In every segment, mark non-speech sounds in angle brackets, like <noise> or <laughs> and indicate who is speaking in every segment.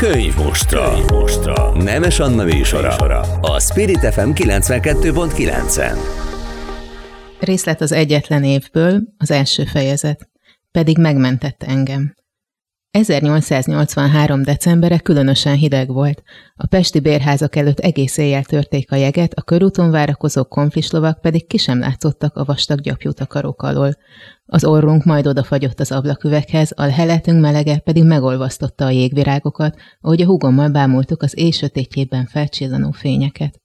Speaker 1: Könyv mostra. Könyv mostra. Nemes Anna műsora. A Spirit FM 92.9-en.
Speaker 2: Részlet az egyetlen évből, az első fejezet. Pedig megmentette engem. 1883. decembere különösen hideg volt. A pesti bérházak előtt egész éjjel törték a jeget, a körúton várakozó konflislovak pedig ki sem látszottak a vastag gyapjú takarók alól. Az orrunk majd odafagyott az ablaküveghez, a heletünk melege pedig megolvasztotta a jégvirágokat, ahogy a húgommal bámultuk az éj sötétjében felcsillanó fényeket.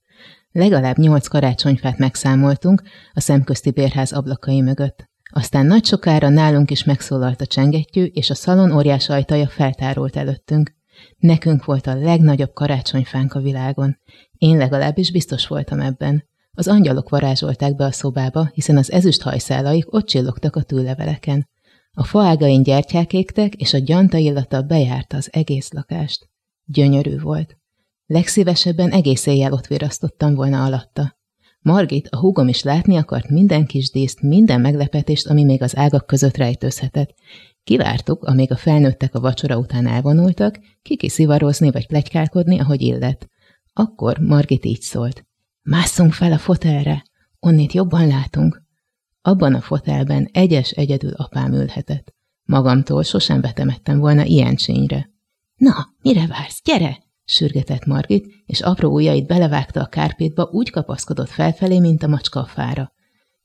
Speaker 2: Legalább nyolc karácsonyfát megszámoltunk a szemközti bérház ablakai mögött. Aztán nagy sokára nálunk is megszólalt a csengettyű, és a szalon óriás ajtaja feltárult előttünk. Nekünk volt a legnagyobb karácsonyfánk a világon. Én legalábbis biztos voltam ebben. Az angyalok varázsolták be a szobába, hiszen az ezüst hajszálaik ott csillogtak a tűleveleken. A faágain gyertyák égtek, és a gyanta illata bejárta az egész lakást. Gyönyörű volt. Legszívesebben egész éjjel ott virasztottam volna alatta. Margit, a húgom is látni akart minden kis díszt, minden meglepetést, ami még az ágak között rejtőzhetett. Kivártuk, amíg a felnőttek a vacsora után elvonultak, kiki szivarozni vagy plegykálkodni, ahogy illet. Akkor Margit így szólt. Másszunk fel a fotelre, onnét jobban látunk. Abban a fotelben egyes egyedül apám ülhetett. Magamtól sosem vetemettem volna ilyen csényre. Na, mire vársz? Gyere! Sürgetett Margit, és apró ujjait belevágta a kárpétba, úgy kapaszkodott felfelé, mint a macska a fára.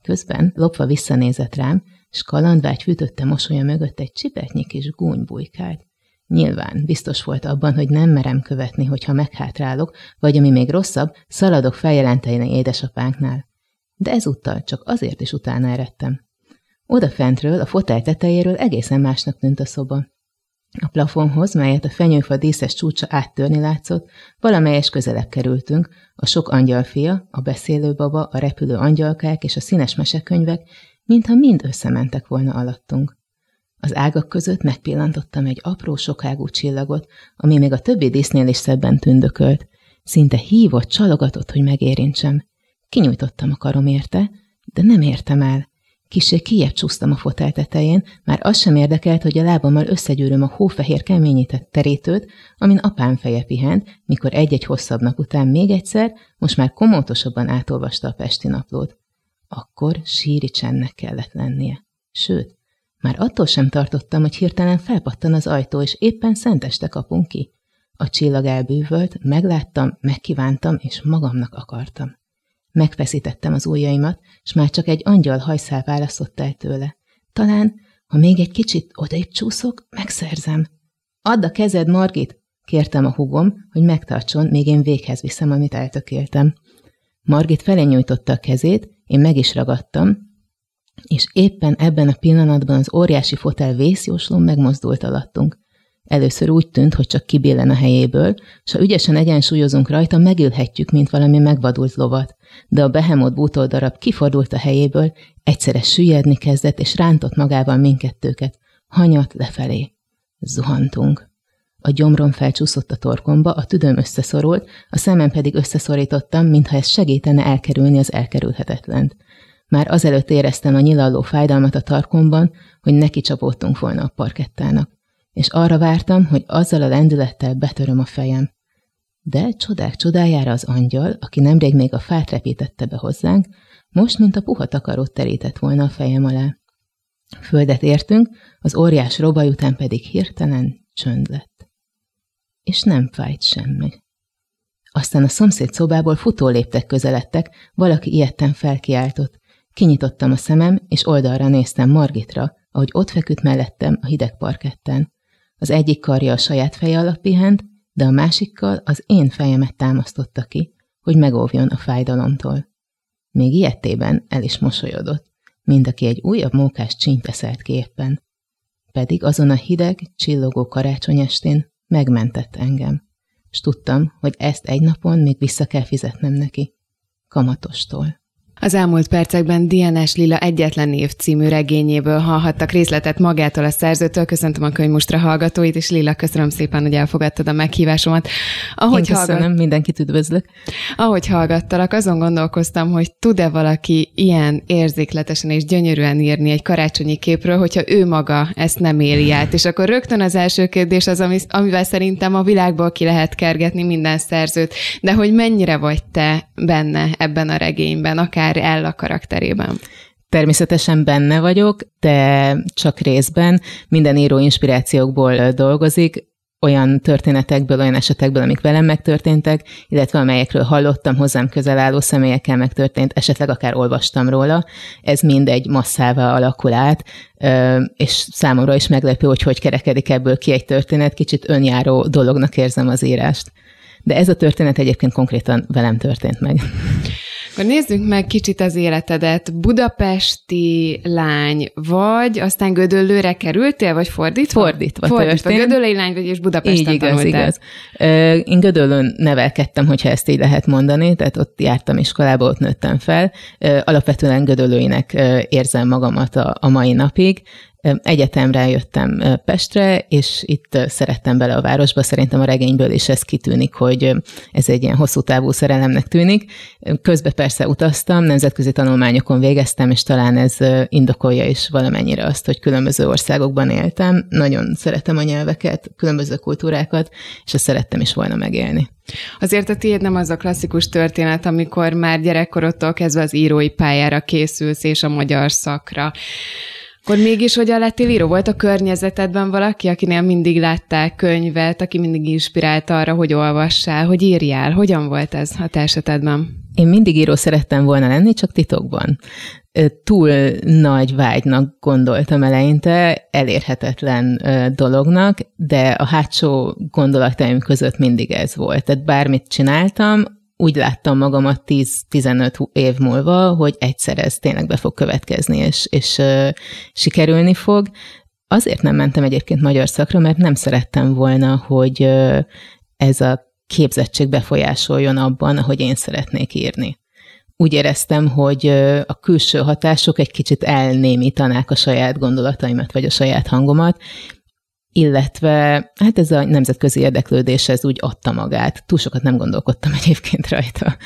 Speaker 2: Közben lopva visszanézett rám, s kalandvágy fűtötte mosolya mögött egy csipetnyi kis gúny bujkált. Nyilván biztos volt abban, hogy nem merem követni, hogyha meghátrálok, vagy ami még rosszabb, szaladok feljelenteni édesapánknál. De ezúttal csak azért is utána eredtem. Oda fentről, a fotel tetejéről egészen másnak tűnt a szoba. A plafonhoz, melyet a fenyőfa díszes csúcsa áttörni látszott, valamelyes közelebb kerültünk, a sok angyalfia, a beszélő baba, a repülő angyalkák és a színes mesekönyvek, mintha mind összementek volna alattunk. Az ágak között megpillantottam egy apró sokágú csillagot, ami még a többi dísznél is szebben tündökölt. Szinte hívott, csalogatott, hogy megérintsem. Kinyújtottam a karom érte, de nem értem el. Kisé kijebb csúsztam a fotel tetején, már az sem érdekelt, hogy a lábammal összegyűröm a hófehér keményített terítőt, amin apám feje pihent, mikor egy-egy hosszabb nap után még egyszer, most már komótosabban átolvasta a pesti naplót. Akkor síri csendnek kellett lennie. Sőt, már attól sem tartottam, hogy hirtelen felpattan az ajtó, és éppen szenteste kapunk ki. A csillag elbűvölt, megláttam, megkívántam, és magamnak akartam. Megfeszítettem az ujjaimat, és már csak egy angyal hajszál választott el tőle. Talán, ha még egy kicsit odaip csúszok, megszerzem. Add a kezed, Margit! Kértem a hugom, hogy megtartson, még én véghez viszem, amit eltökéltem. Margit felé nyújtotta a kezét, én meg is ragadtam, és éppen ebben a pillanatban az óriási fotel vészjóslón megmozdult alattunk. Először úgy tűnt, hogy csak kibillen a helyéből, s ha ügyesen egyensúlyozunk rajta, megülhetjük, mint valami megvadult lovat. De a behemót bútordarab kifordult a helyéből, egyszerre süllyedni kezdett, és rántott magával mindkettőket. Hanyat lefelé. Zuhantunk. A gyomrom felcsúszott a torkomba, a tüdőm összeszorult, a szemem pedig összeszorítottam, mintha ez segítene elkerülni az elkerülhetetlent. Már azelőtt éreztem a nyilalló fájdalmat a tarkomban, hogy neki csapódtunk volna a parkettának és arra vártam, hogy azzal a lendülettel betöröm a fejem. De csodák csodájára az angyal, aki nemrég még a fát repítette be hozzánk, most, mint a puha takarót terített volna a fejem alá. Földet értünk, az óriás robaj után pedig hirtelen csönd lett. És nem fájt semmi. Aztán a szomszéd szobából futó léptek közeledtek, valaki ilyetten felkiáltott. Kinyitottam a szemem, és oldalra néztem Margitra, ahogy ott feküdt mellettem a hideg parketten. Az egyik karja a saját feje alatt pihent, de a másikkal az én fejemet támasztotta ki, hogy megóvjon a fájdalomtól. Még ilyettében el is mosolyodott, mint aki egy újabb mókás csínyt eszelt ki. Pedig azon a hideg, csillogó karácsonyestén megmentett engem, s tudtam, hogy ezt egy napon még vissza kell fizetnem neki. Kamatostól.
Speaker 3: Az elmúlt percekben DNS Lila egyetlen név című regényéből hallhattak részletet magától a szerzőtől. Köszöntöm a könyvmustra hallgatóit, és Lila, köszönöm szépen, hogy elfogadtad a meghívásomat.
Speaker 2: Ahogy Én köszönöm, hallgat... mindenkit üdvözlök.
Speaker 3: Ahogy hallgattalak, azon gondolkoztam, hogy tud-e valaki ilyen érzékletesen és gyönyörűen írni egy karácsonyi képről, hogyha ő maga ezt nem éli át. És akkor rögtön az első kérdés az, amivel szerintem a világból ki lehet kergetni minden szerzőt, de hogy mennyire vagy te benne ebben a regényben, akár akár el a karakterében.
Speaker 2: Természetesen benne vagyok, de csak részben. Minden író inspirációkból dolgozik, olyan történetekből, olyan esetekből, amik velem megtörténtek, illetve amelyekről hallottam, hozzám közel álló személyekkel megtörtént, esetleg akár olvastam róla. Ez mind egy masszává alakul át, és számomra is meglepő, hogy hogy kerekedik ebből ki egy történet, kicsit önjáró dolognak érzem az írást. De ez a történet egyébként konkrétan velem történt meg.
Speaker 3: Akkor nézzük meg kicsit az életedet. Budapesti lány vagy, aztán Gödöllőre kerültél, vagy fordítva?
Speaker 2: Fordítva, fordítva.
Speaker 3: történt. Gödöllői lány vagy, és Budapesten
Speaker 2: Így igaz, tanultál. igaz. Én Gödöllőn nevelkedtem, hogyha ezt így lehet mondani, tehát ott jártam iskolába, ott nőttem fel. Alapvetően Gödöllőinek érzem magamat a, a mai napig. Egyetemre jöttem Pestre, és itt szerettem bele a városba. Szerintem a regényből is ez kitűnik, hogy ez egy ilyen hosszú távú szerelemnek tűnik. Közben persze utaztam, nemzetközi tanulmányokon végeztem, és talán ez indokolja is valamennyire azt, hogy különböző országokban éltem. Nagyon szeretem a nyelveket, különböző kultúrákat, és ezt szerettem is volna megélni.
Speaker 3: Azért a tiéd nem az a klasszikus történet, amikor már gyerekkorodtól kezdve az írói pályára készülsz, és a magyar szakra. Akkor mégis hogyan lettél író? Volt a környezetedben valaki, akinél mindig láttál könyvet, aki mindig inspirált arra, hogy olvassál, hogy írjál? Hogyan volt ez a te esetedben?
Speaker 2: Én mindig író szerettem volna lenni, csak titokban. Túl nagy vágynak gondoltam eleinte, elérhetetlen dolognak, de a hátsó gondolataim között mindig ez volt. Tehát bármit csináltam, úgy láttam magamat 10-15 év múlva, hogy egyszer ez tényleg be fog következni, és, és uh, sikerülni fog. Azért nem mentem egyébként magyar szakra, mert nem szerettem volna, hogy uh, ez a képzettség befolyásoljon abban, ahogy én szeretnék írni. Úgy éreztem, hogy a külső hatások egy kicsit elnémítanák a saját gondolataimat, vagy a saját hangomat, illetve hát ez a nemzetközi érdeklődés, ez úgy adta magát. Túl sokat nem gondolkodtam egyébként rajta.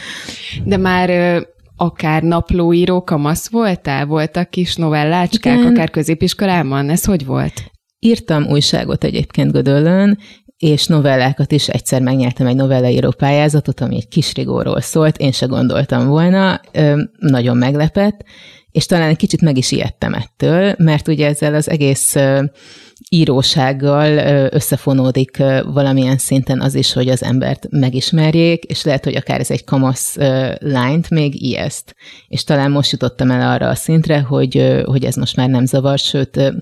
Speaker 3: De már akár naplóíró kamasz voltál? Voltak kis novellácskák, Igen. akár középiskolában? Ez hogy volt?
Speaker 2: Írtam újságot egyébként Gödöllön, és novellákat is egyszer megnyertem egy novellaíró pályázatot, ami egy kis rigóról szólt, én se gondoltam volna, nagyon meglepett, és talán egy kicsit meg is ijedtem ettől, mert ugye ezzel az egész írósággal összefonódik valamilyen szinten az is, hogy az embert megismerjék, és lehet, hogy akár ez egy kamasz lányt még ijeszt. És talán most jutottam el arra a szintre, hogy, hogy ez most már nem zavar, sőt,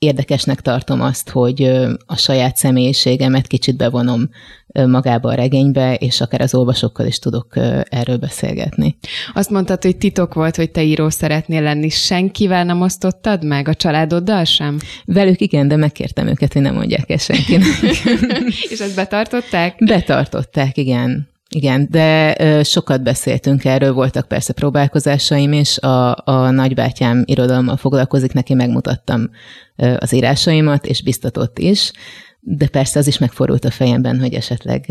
Speaker 2: érdekesnek tartom azt, hogy a saját személyiségemet kicsit bevonom magába a regénybe, és akár az olvasókkal is tudok erről beszélgetni.
Speaker 3: Azt mondtad, hogy titok volt, hogy te író szeretnél lenni. Senkivel nem osztottad meg? A családoddal sem?
Speaker 2: Velük igen, de megkértem őket, hogy nem mondják ezt senkinek. <laughs>
Speaker 3: és ezt betartották?
Speaker 2: Betartották, igen. Igen, de sokat beszéltünk erről, voltak persze próbálkozásaim is, a, a nagybátyám irodalommal foglalkozik, neki megmutattam az írásaimat, és biztatott is, de persze az is megfordult a fejemben, hogy esetleg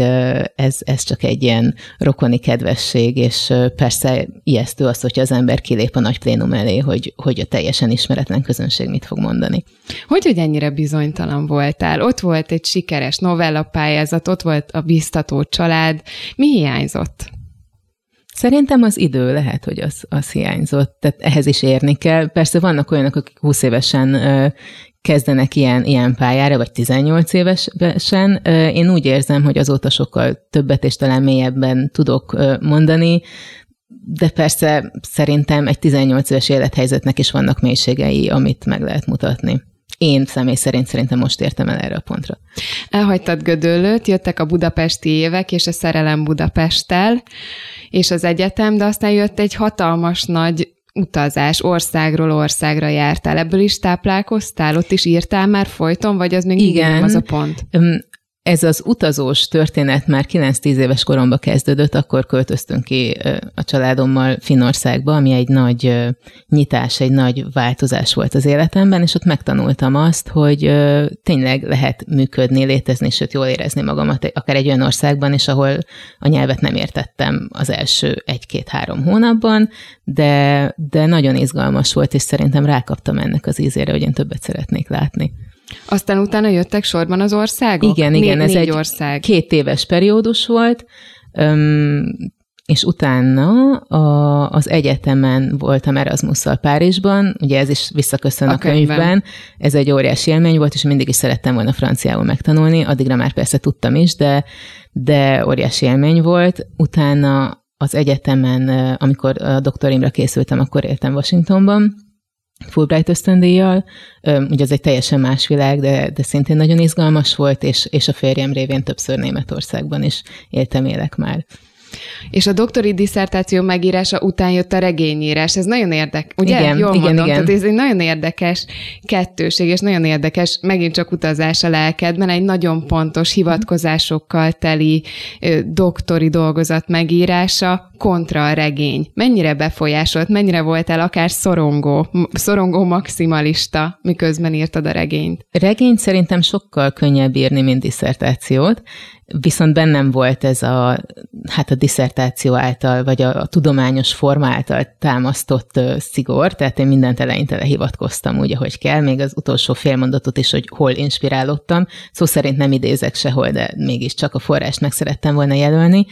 Speaker 2: ez, ez csak egy ilyen rokoni kedvesség, és persze ijesztő az, hogyha az ember kilép a nagy plénum elé, hogy, hogy a teljesen ismeretlen közönség mit fog mondani.
Speaker 3: Hogy, hogy ennyire bizonytalan voltál? Ott volt egy sikeres novella pályázat, ott volt a biztató család. Mi hiányzott?
Speaker 2: Szerintem az idő lehet, hogy az, az hiányzott, tehát ehhez is érni kell. Persze vannak olyanok, akik 20 évesen kezdenek ilyen, ilyen pályára, vagy 18 évesen. Én úgy érzem, hogy azóta sokkal többet és talán mélyebben tudok mondani, de persze szerintem egy 18 éves élethelyzetnek is vannak mélységei, amit meg lehet mutatni. Én személy szerint szerintem most értem el erre a pontra.
Speaker 3: Elhagytad Gödöllőt, jöttek a budapesti évek és a szerelem Budapesttel, és az egyetem, de aztán jött egy hatalmas nagy utazás, országról országra jártál, ebből is táplálkoztál, ott is írtál már folyton, vagy az még Igen. nem az a pont?
Speaker 2: Ez az utazós történet már 9-10 éves koromban kezdődött, akkor költöztünk ki a családommal Finországba, ami egy nagy nyitás, egy nagy változás volt az életemben, és ott megtanultam azt, hogy tényleg lehet működni, létezni, sőt jól érezni magamat akár egy olyan országban is, ahol a nyelvet nem értettem az első egy-két-három hónapban, de, de nagyon izgalmas volt, és szerintem rákaptam ennek az ízére, hogy én többet szeretnék látni.
Speaker 3: Aztán utána jöttek sorban az országok?
Speaker 2: Igen, igen,
Speaker 3: Né-
Speaker 2: ez egy
Speaker 3: ország.
Speaker 2: két éves periódus volt, és utána a, az egyetemen voltam Erasmusszal Párizsban, ugye ez is visszaköszön a, a könyvben. könyvben, ez egy óriási élmény volt, és mindig is szerettem volna franciául megtanulni, addigra már persze tudtam is, de, de óriási élmény volt. Utána az egyetemen, amikor a doktorimra készültem, akkor éltem Washingtonban, Fulbright ösztöndíjjal. Ugye ez egy teljesen más világ, de, de szintén nagyon izgalmas volt, és, és a férjem révén többször Németországban is éltem, élek már.
Speaker 3: És a doktori diszertáció megírása után jött a regényírás. Ez nagyon érdekes, ugye?
Speaker 2: Igen,
Speaker 3: Jól
Speaker 2: igen,
Speaker 3: mondom,
Speaker 2: igen.
Speaker 3: Tehát ez egy nagyon érdekes kettőség, és nagyon érdekes, megint csak utazás a lelkedben, egy nagyon pontos hivatkozásokkal teli ö, doktori dolgozat megírása kontra a regény. Mennyire befolyásolt, mennyire voltál akár szorongó, szorongó maximalista, miközben írtad a regényt?
Speaker 2: Regényt szerintem sokkal könnyebb írni, mint diszertációt, Viszont bennem volt ez a, hát a diszertáció által, vagy a, a tudományos forma által támasztott uh, szigor, tehát én mindent eleinte lehivatkoztam úgy, ahogy kell, még az utolsó félmondatot is, hogy hol inspirálódtam. Szó szerint nem idézek sehol, de mégiscsak a forrást meg szerettem volna jelölni.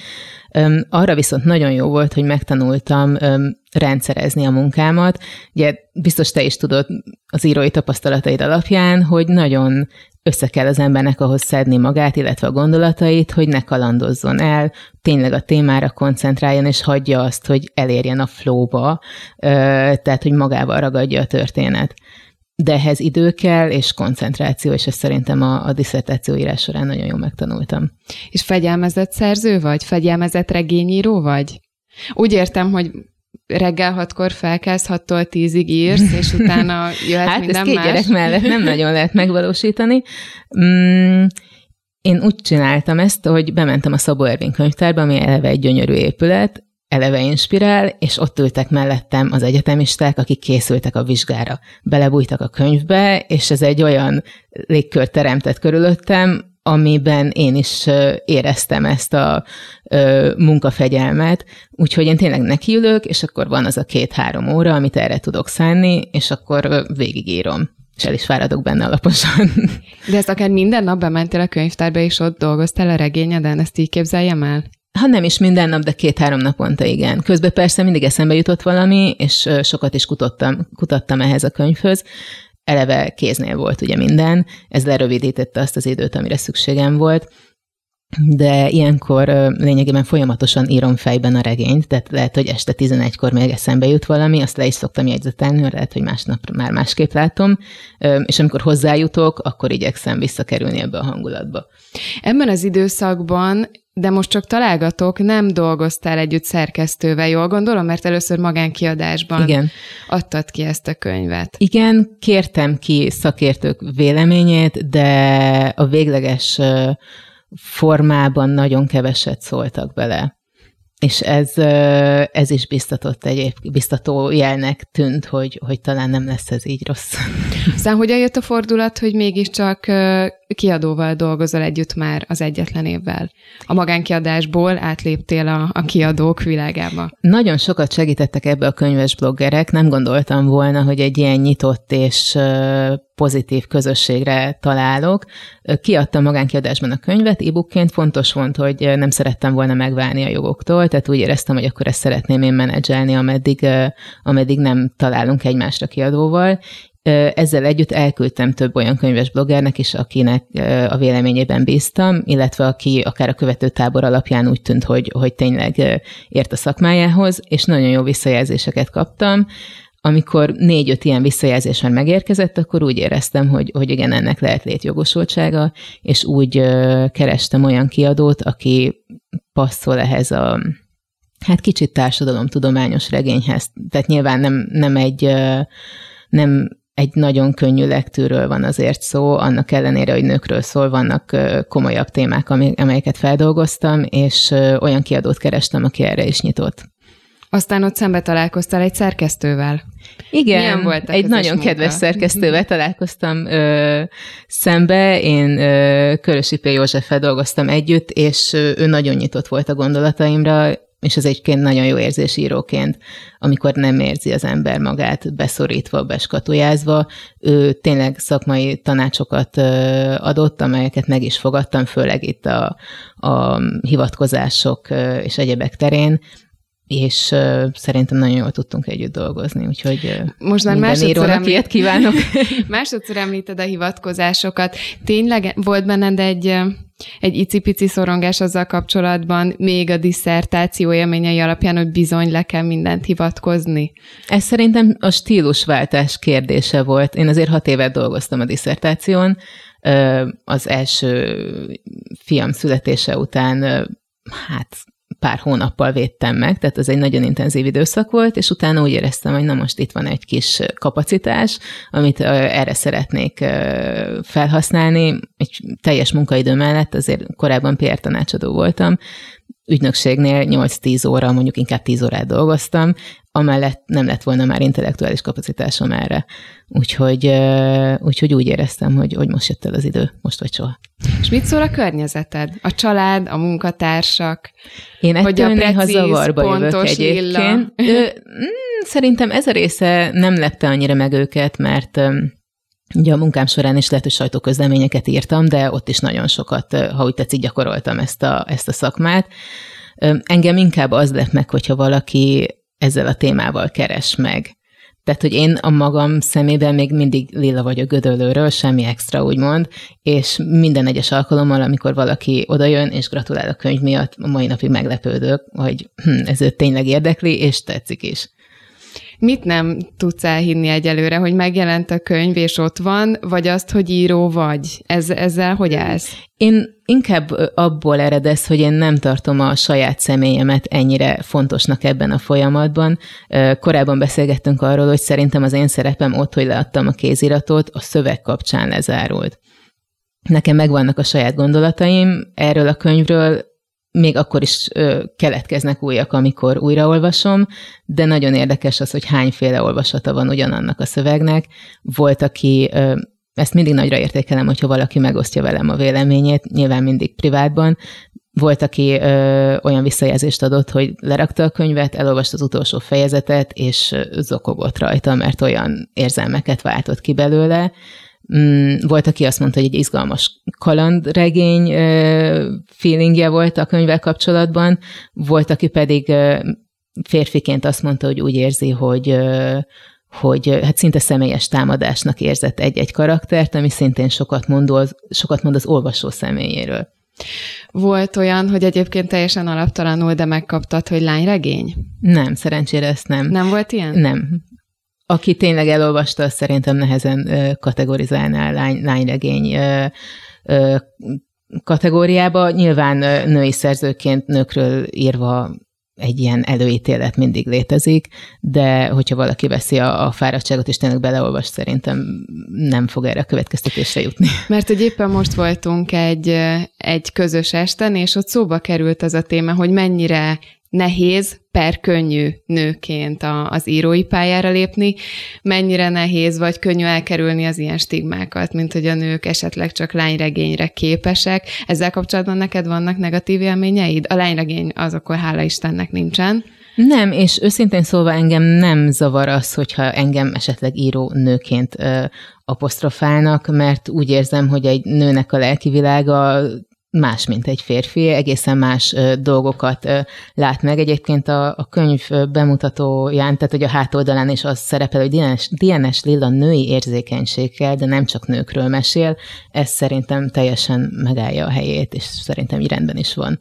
Speaker 2: Um, arra viszont nagyon jó volt, hogy megtanultam um, rendszerezni a munkámat. Ugye biztos te is tudod az írói tapasztalataid alapján, hogy nagyon össze kell az embernek ahhoz szedni magát, illetve a gondolatait, hogy ne kalandozzon el, tényleg a témára koncentráljon, és hagyja azt, hogy elérjen a flowba, tehát, hogy magával ragadja a történet. De ehhez idő kell, és koncentráció, és ezt szerintem a, a diszertáció írás során nagyon jól megtanultam.
Speaker 3: És fegyelmezett szerző vagy? Fegyelmezett regényíró vagy? Úgy értem, hogy reggel hatkor felkelsz, hattól tízig írsz, és utána jöhet
Speaker 2: hát
Speaker 3: minden
Speaker 2: ezt két
Speaker 3: más.
Speaker 2: gyerek mellett nem nagyon lehet megvalósítani. Mm, én úgy csináltam ezt, hogy bementem a Szabó Ervin könyvtárba, ami eleve egy gyönyörű épület, eleve inspirál, és ott ültek mellettem az egyetemisták, akik készültek a vizsgára. Belebújtak a könyvbe, és ez egy olyan légkört teremtett körülöttem, amiben én is éreztem ezt a munkafegyelmet, úgyhogy én tényleg nekiülök, és akkor van az a két-három óra, amit erre tudok szánni, és akkor végigírom és el is fáradok benne alaposan.
Speaker 3: De ezt akár minden nap bementél a könyvtárba, és ott dolgoztál a regényeden, ezt így képzeljem el?
Speaker 2: Ha nem is minden nap, de két-három naponta igen. Közben persze mindig eszembe jutott valami, és sokat is kutattam, kutattam ehhez a könyvhöz, eleve kéznél volt ugye minden, ez lerövidítette azt az időt, amire szükségem volt, de ilyenkor lényegében folyamatosan írom fejben a regényt, tehát lehet, hogy este 11-kor még eszembe jut valami, azt le is szoktam jegyzetelni, lehet, hogy másnap már másképp látom, és amikor hozzájutok, akkor igyekszem visszakerülni ebbe a hangulatba.
Speaker 3: Ebben az időszakban de most csak találgatok, nem dolgoztál együtt szerkesztővel, jól gondolom, mert először magánkiadásban
Speaker 2: Igen.
Speaker 3: adtad ki ezt a könyvet.
Speaker 2: Igen, kértem ki szakértők véleményét, de a végleges formában nagyon keveset szóltak bele. És ez, ez is biztatott egy biztató jelnek tűnt, hogy, hogy talán nem lesz ez így rossz.
Speaker 3: Aztán hogyan jött a fordulat, hogy mégiscsak kiadóval dolgozol együtt már az egyetlen évvel? A magánkiadásból átléptél a, a kiadók világába.
Speaker 2: Nagyon sokat segítettek ebbe a könyves bloggerek. Nem gondoltam volna, hogy egy ilyen nyitott és pozitív közösségre találok. Kiadtam magánkiadásban a könyvet, e-bookként fontos volt, hogy nem szerettem volna megválni a jogoktól, tehát úgy éreztem, hogy akkor ezt szeretném én menedzselni, ameddig, ameddig nem találunk egymásra kiadóval, ezzel együtt elküldtem több olyan könyves bloggernek is, akinek a véleményében bíztam, illetve aki akár a követő tábor alapján úgy tűnt, hogy, hogy tényleg ért a szakmájához, és nagyon jó visszajelzéseket kaptam. Amikor négy-öt ilyen visszajelzés már megérkezett, akkor úgy éreztem, hogy, hogy igen, ennek lehet létjogosultsága, és úgy kerestem olyan kiadót, aki passzol ehhez a hát kicsit társadalomtudományos regényhez. Tehát nyilván nem, nem egy nem egy nagyon könnyű lektűről van azért szó, annak ellenére, hogy nőkről szól, vannak komolyabb témák, amelyeket feldolgoztam, és olyan kiadót kerestem, aki erre is nyitott.
Speaker 3: Aztán ott szembe találkoztál egy szerkesztővel.
Speaker 2: Igen, Milyen volt egy nagyon munka? kedves szerkesztővel találkoztam ö, szembe. Én ö, Körösi P. Józseffel dolgoztam együtt, és ö, ő nagyon nyitott volt a gondolataimra, és ez egyébként nagyon jó érzés íróként, amikor nem érzi az ember magát beszorítva, beskatujázva. Ő tényleg szakmai tanácsokat adott, amelyeket meg is fogadtam, főleg itt a, a hivatkozások és egyebek terén, és uh, szerintem nagyon jól tudtunk együtt dolgozni, úgyhogy uh,
Speaker 3: Most már másodszor
Speaker 2: említ... ilyet kívánok. <laughs>
Speaker 3: másodszor említed a hivatkozásokat. Tényleg volt benned egy, egy icipici szorongás azzal kapcsolatban, még a diszertáció élményei alapján, hogy bizony le kell mindent hivatkozni?
Speaker 2: Ez szerintem a stílusváltás kérdése volt. Én azért hat évet dolgoztam a diszertáción, az első fiam születése után hát pár hónappal védtem meg, tehát ez egy nagyon intenzív időszak volt, és utána úgy éreztem, hogy na most itt van egy kis kapacitás, amit erre szeretnék felhasználni. Egy teljes munkaidő mellett azért korábban PR tanácsadó voltam, ügynökségnél 8-10 óra, mondjuk inkább 10 órát dolgoztam, amellett nem lett volna már intellektuális kapacitásom erre. Úgyhogy, úgyhogy úgy éreztem, hogy, hogy most jött el az idő, most vagy soha.
Speaker 3: És mit szól a környezeted? A család, a munkatársak?
Speaker 2: Én ettől hogy a néha zavarba jövök egyébként. Ö, mm, szerintem ez a része nem lepte annyira meg őket, mert Ugye a munkám során is lehet, hogy sajtóközleményeket írtam, de ott is nagyon sokat, ha úgy tetszik, gyakoroltam ezt a, ezt a szakmát. Engem inkább az lett meg, hogyha valaki ezzel a témával keres meg. Tehát, hogy én a magam szemében még mindig lila vagy a gödöllőről, semmi extra, úgymond, és minden egyes alkalommal, amikor valaki odajön és gratulál a könyv miatt, a mai napig meglepődök, hogy hm, ez őt tényleg érdekli, és tetszik is.
Speaker 3: Mit nem tudsz elhinni egyelőre, hogy megjelent a könyv, és ott van, vagy azt, hogy író vagy? Ez, ezzel hogy állsz?
Speaker 2: Én inkább abból eredesz, hogy én nem tartom a saját személyemet ennyire fontosnak ebben a folyamatban. Korábban beszélgettünk arról, hogy szerintem az én szerepem ott, hogy leadtam a kéziratot, a szöveg kapcsán lezárult. Nekem megvannak a saját gondolataim erről a könyvről, még akkor is ö, keletkeznek újak, amikor újraolvasom, de nagyon érdekes az, hogy hányféle olvasata van ugyanannak a szövegnek. Volt, aki ö, ezt mindig nagyra értékelem, hogyha valaki megosztja velem a véleményét, nyilván mindig privátban. Volt, aki ö, olyan visszajelzést adott, hogy lerakta a könyvet, elolvasta az utolsó fejezetet, és zokogott rajta, mert olyan érzelmeket váltott ki belőle. Mm, volt, aki azt mondta, hogy egy izgalmas kalandregény feelingje volt a könyvvel kapcsolatban, volt, aki pedig férfiként azt mondta, hogy úgy érzi, hogy hogy hát szinte személyes támadásnak érzett egy-egy karaktert, ami szintén sokat mond az, sokat mond az olvasó személyéről.
Speaker 3: Volt olyan, hogy egyébként teljesen alaptalanul, de megkaptad, hogy lányregény?
Speaker 2: Nem, szerencsére ezt nem.
Speaker 3: Nem volt ilyen?
Speaker 2: Nem. Aki tényleg elolvasta, szerintem nehezen kategorizálná lány, lányregény kategóriába. Nyilván női szerzőként nőkről írva egy ilyen előítélet mindig létezik, de hogyha valaki veszi a, a fáradtságot és tényleg beleolvas, szerintem nem fog erre a következtetésre jutni. <laughs>
Speaker 3: Mert hogy éppen most voltunk egy, egy közös esten, és ott szóba került az a téma, hogy mennyire nehéz per könnyű nőként a, az írói pályára lépni, mennyire nehéz vagy könnyű elkerülni az ilyen stigmákat, mint hogy a nők esetleg csak lányregényre képesek. Ezzel kapcsolatban neked vannak negatív élményeid? A lányregény az akkor hála Istennek nincsen.
Speaker 2: Nem, és őszintén szólva engem nem zavar az, hogyha engem esetleg író nőként ö, apostrofálnak, mert úgy érzem, hogy egy nőnek a lelki világa más, mint egy férfi, egészen más dolgokat lát meg. Egyébként a, a könyv bemutatóján, tehát hogy a hátoldalán is az szerepel, hogy DNS, DNS Lilla női érzékenységgel, de nem csak nőkről mesél. Ez szerintem teljesen megállja a helyét, és szerintem így rendben is van.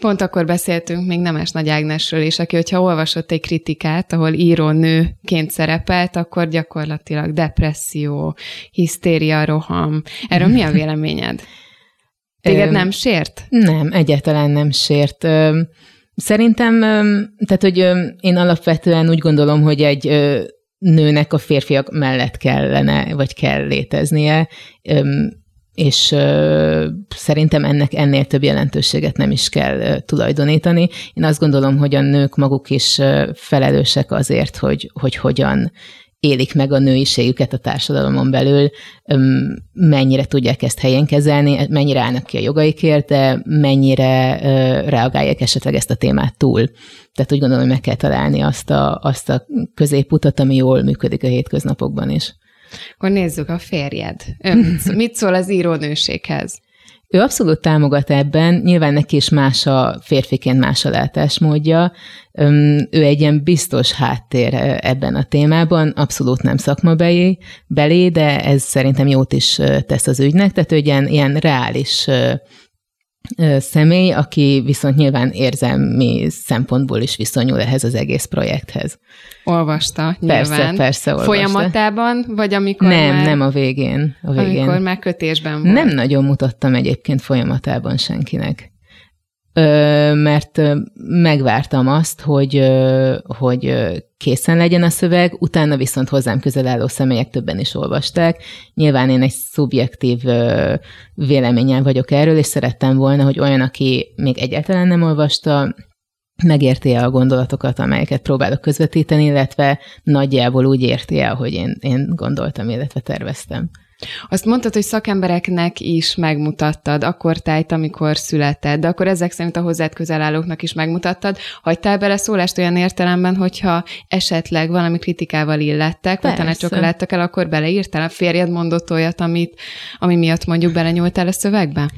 Speaker 3: Pont akkor beszéltünk még Nemes Nagy Ágnesről is, aki, hogyha olvasott egy kritikát, ahol író nőként szerepelt, akkor gyakorlatilag depresszió, hisztéria, roham. Erről mi a <laughs> véleményed? Téged nem sért?
Speaker 2: Nem, egyáltalán nem sért. Szerintem, tehát, hogy én alapvetően úgy gondolom, hogy egy nőnek a férfiak mellett kellene, vagy kell léteznie, és szerintem ennek ennél több jelentőséget nem is kell tulajdonítani. Én azt gondolom, hogy a nők maguk is felelősek azért, hogy, hogy hogyan élik meg a nőiségüket a társadalomon belül, mennyire tudják ezt helyén kezelni, mennyire állnak ki a jogaikért, de mennyire reagálják esetleg ezt a témát túl. Tehát úgy gondolom, hogy meg kell találni azt a, azt a középutat, ami jól működik a hétköznapokban is.
Speaker 3: Akkor nézzük a férjed. <laughs> mit szól az írónőséghez?
Speaker 2: Ő abszolút támogat ebben, nyilván neki is más a férfiként más a látásmódja. Ő egy ilyen biztos háttér ebben a témában, abszolút nem szakmabeli, belé, de ez szerintem jót is tesz az ügynek, tehát ő egy ilyen, ilyen reális személy, aki viszont nyilván érzelmi szempontból is viszonyul ehhez az egész projekthez.
Speaker 3: Olvasta, nyilván.
Speaker 2: Persze, persze olvasta.
Speaker 3: Folyamatában, vagy amikor
Speaker 2: Nem,
Speaker 3: már...
Speaker 2: nem a végén. A végén.
Speaker 3: Amikor már kötésben volt.
Speaker 2: Nem nagyon mutattam egyébként folyamatában senkinek mert megvártam azt, hogy, hogy készen legyen a szöveg, utána viszont hozzám közel álló személyek többen is olvasták. Nyilván én egy szubjektív véleménnyel vagyok erről, és szerettem volna, hogy olyan, aki még egyáltalán nem olvasta, megérti a gondolatokat, amelyeket próbálok közvetíteni, illetve nagyjából úgy érti el, hogy én, én gondoltam, illetve terveztem.
Speaker 3: Azt mondtad, hogy szakembereknek is megmutattad akkor tájt, amikor született, de akkor ezek szerint a hozzád közel állóknak is megmutattad. Hagytál bele szólást olyan értelemben, hogyha esetleg valami kritikával illettek, vagy tanácsok láttak el, akkor beleírtál? A férjed mondott olyat, amit, ami miatt mondjuk belenyúltál a szövegbe?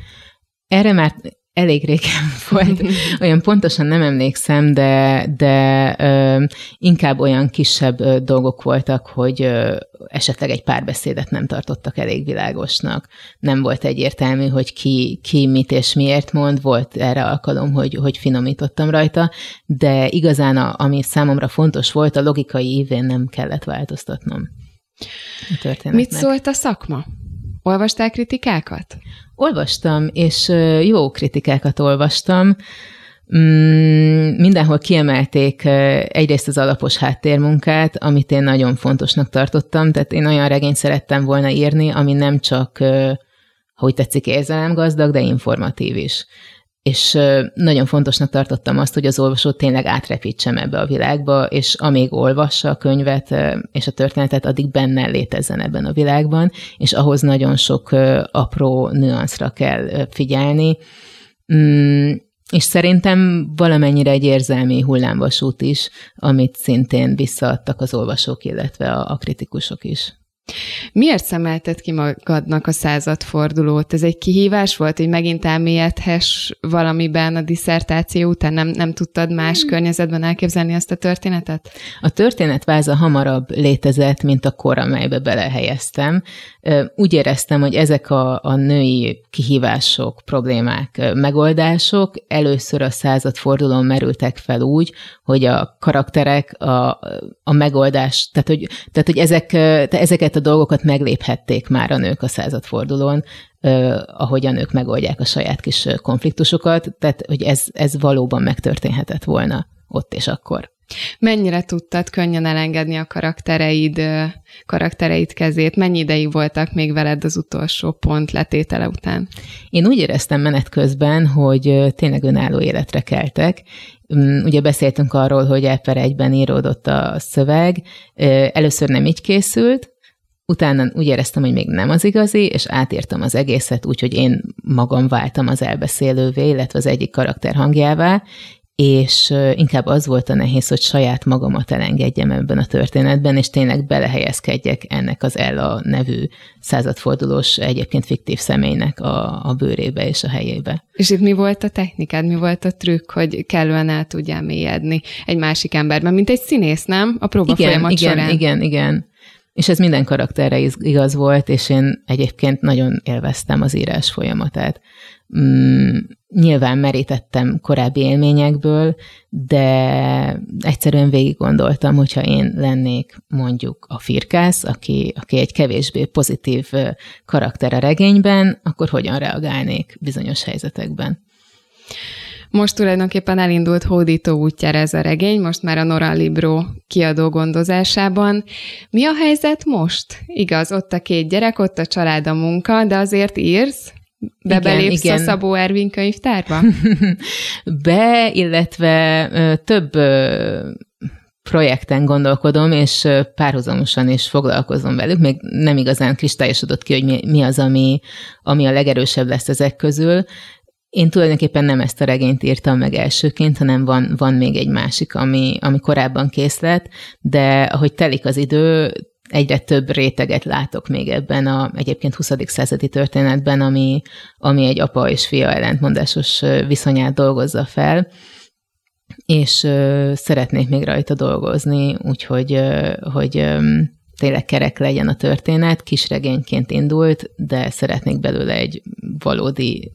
Speaker 2: Erre már elég régen <laughs> volt, <laughs> olyan pontosan nem emlékszem, de, de ö, inkább olyan kisebb ö, dolgok voltak, hogy ö, esetleg egy párbeszédet nem tartottak elég világosnak. Nem volt egyértelmű, hogy ki, ki mit és miért mond, volt erre alkalom, hogy, hogy finomítottam rajta, de igazán a, ami számomra fontos volt, a logikai ívén nem kellett változtatnom.
Speaker 3: Mit szólt a szakma? Olvastál kritikákat?
Speaker 2: Olvastam, és jó kritikákat olvastam. Mm, mindenhol kiemelték egyrészt az alapos háttérmunkát, amit én nagyon fontosnak tartottam, tehát én olyan regényt szerettem volna írni, ami nem csak, ha úgy tetszik, érzelemgazdag, de informatív is és nagyon fontosnak tartottam azt, hogy az olvasót tényleg átrepítsem ebbe a világba, és amíg olvassa a könyvet és a történetet, addig benne létezzen ebben a világban, és ahhoz nagyon sok apró nüanszra kell figyelni. Mm, és szerintem valamennyire egy érzelmi hullámvasút is, amit szintén visszaadtak az olvasók, illetve a, a kritikusok is.
Speaker 3: Miért szemelted ki magadnak a századfordulót? Ez egy kihívás volt, hogy megint elmélyedhess valamiben a diszertáció után? Nem, nem tudtad más hmm. környezetben elképzelni ezt a történetet?
Speaker 2: A történetváza hamarabb létezett, mint a kor, amelybe belehelyeztem. Úgy éreztem, hogy ezek a, a női kihívások, problémák, megoldások először a századfordulón merültek fel úgy, hogy a karakterek a, a megoldás, tehát hogy, tehát, hogy ezek, ezeket a dolgokat megléphették már a nők a századfordulón, ahogy a nők megoldják a saját kis konfliktusokat, tehát hogy ez, ez valóban megtörténhetett volna ott és akkor.
Speaker 3: Mennyire tudtad könnyen elengedni a karaktereid, karaktereid kezét? Mennyi ideig voltak még veled az utolsó pont letétele után?
Speaker 2: Én úgy éreztem menet közben, hogy tényleg önálló életre keltek. Mm, ugye beszéltünk arról, hogy elper egyben íródott a szöveg. Először nem így készült, Utána úgy éreztem, hogy még nem az igazi, és átírtam az egészet úgy, hogy én magam váltam az elbeszélővé, illetve az egyik karakter hangjává, és inkább az volt a nehéz, hogy saját magamat elengedjem ebben a történetben, és tényleg belehelyezkedjek ennek az Ella nevű századfordulós, egyébként fiktív személynek a, a bőrébe és a helyébe.
Speaker 3: És itt mi volt a technikád, mi volt a trükk, hogy kellően el tudjál mélyedni egy másik emberben, mint egy színész, nem? A próba
Speaker 2: igen,
Speaker 3: folyamat
Speaker 2: igen,
Speaker 3: során.
Speaker 2: Igen, igen, és ez minden karakterre igaz volt, és én egyébként nagyon élveztem az írás folyamatát. Mm, nyilván merítettem korábbi élményekből, de egyszerűen végig gondoltam, hogyha én lennék mondjuk a firkász, aki, aki egy kevésbé pozitív karakter a regényben, akkor hogyan reagálnék bizonyos helyzetekben.
Speaker 3: Most tulajdonképpen elindult hódító útjára ez a regény, most már a Nora Libro kiadó gondozásában. Mi a helyzet most? Igaz, ott a két gyerek, ott a család, a munka, de azért írsz? Bebelépsz igen, igen. a Szabó Ervin könyvtárba? <laughs>
Speaker 2: Be, illetve ö, több ö, projekten gondolkodom, és párhuzamosan is foglalkozom velük. Még nem igazán kristályosodott ki, hogy mi, mi az, ami, ami a legerősebb lesz ezek közül. Én tulajdonképpen nem ezt a regényt írtam meg elsőként, hanem van, van még egy másik, ami, ami korábban kész lett, de ahogy telik az idő, egyre több réteget látok még ebben a egyébként 20. századi történetben, ami, ami egy apa és fia ellentmondásos viszonyát dolgozza fel, és szeretnék még rajta dolgozni, úgyhogy hogy tényleg kerek legyen a történet, kis regényként indult, de szeretnék belőle egy valódi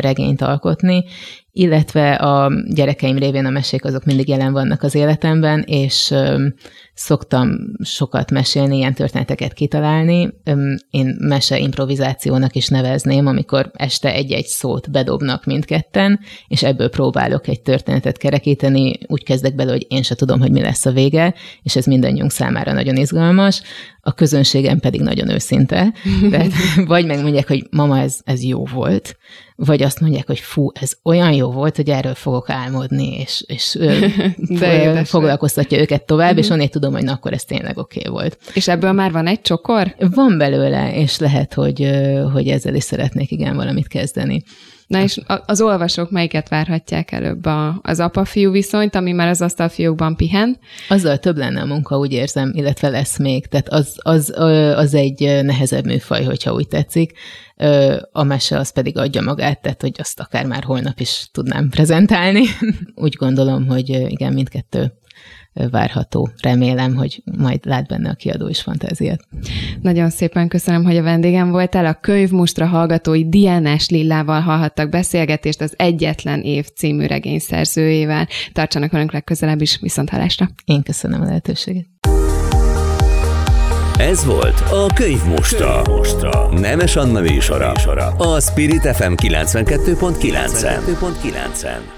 Speaker 2: regényt alkotni, illetve a gyerekeim révén a mesék azok mindig jelen vannak az életemben, és szoktam sokat mesélni, ilyen történeteket kitalálni. Én mese improvizációnak is nevezném, amikor este egy-egy szót bedobnak mindketten, és ebből próbálok egy történetet kerekíteni, úgy kezdek bele, hogy én se tudom, hogy mi lesz a vége, és ez mindannyiunk számára nagyon izgalmas, a közönségem pedig nagyon őszinte. <laughs> Tehát vagy megmondják, hogy mama, ez, ez jó volt, vagy azt mondják, hogy fú, ez olyan jó volt, hogy erről fogok álmodni, és, és <laughs> De foglalkoztatja őket tovább, uh-huh. és onnét tudom, hogy na, akkor ez tényleg oké okay volt.
Speaker 3: És ebből már van egy csokor?
Speaker 2: Van belőle, és lehet, hogy, hogy ezzel is szeretnék igen valamit kezdeni.
Speaker 3: Na és az olvasók melyiket várhatják előbb? A, az apa-fiú viszonyt, ami már az asztalfiókban pihen?
Speaker 2: Azzal több lenne a munka, úgy érzem, illetve lesz még. Tehát az, az, az egy nehezebb műfaj, hogyha úgy tetszik. A mese az pedig adja magát, tehát hogy azt akár már holnap is tudnám prezentálni. <laughs> úgy gondolom, hogy igen, mindkettő várható. Remélem, hogy majd lát benne a kiadó is fantáziát.
Speaker 3: Nagyon szépen köszönöm, hogy a vendégem voltál. A könyv mustra hallgatói Diánás Lillával hallhattak beszélgetést az Egyetlen év című regény szerzőjével. Tartsanak velünk legközelebb is, viszont hallásra.
Speaker 2: Én köszönöm a lehetőséget.
Speaker 1: Ez volt a Könyv Mostra. Mostra. Nemes Anna műsora. A Spirit FM 92.9. 92.9.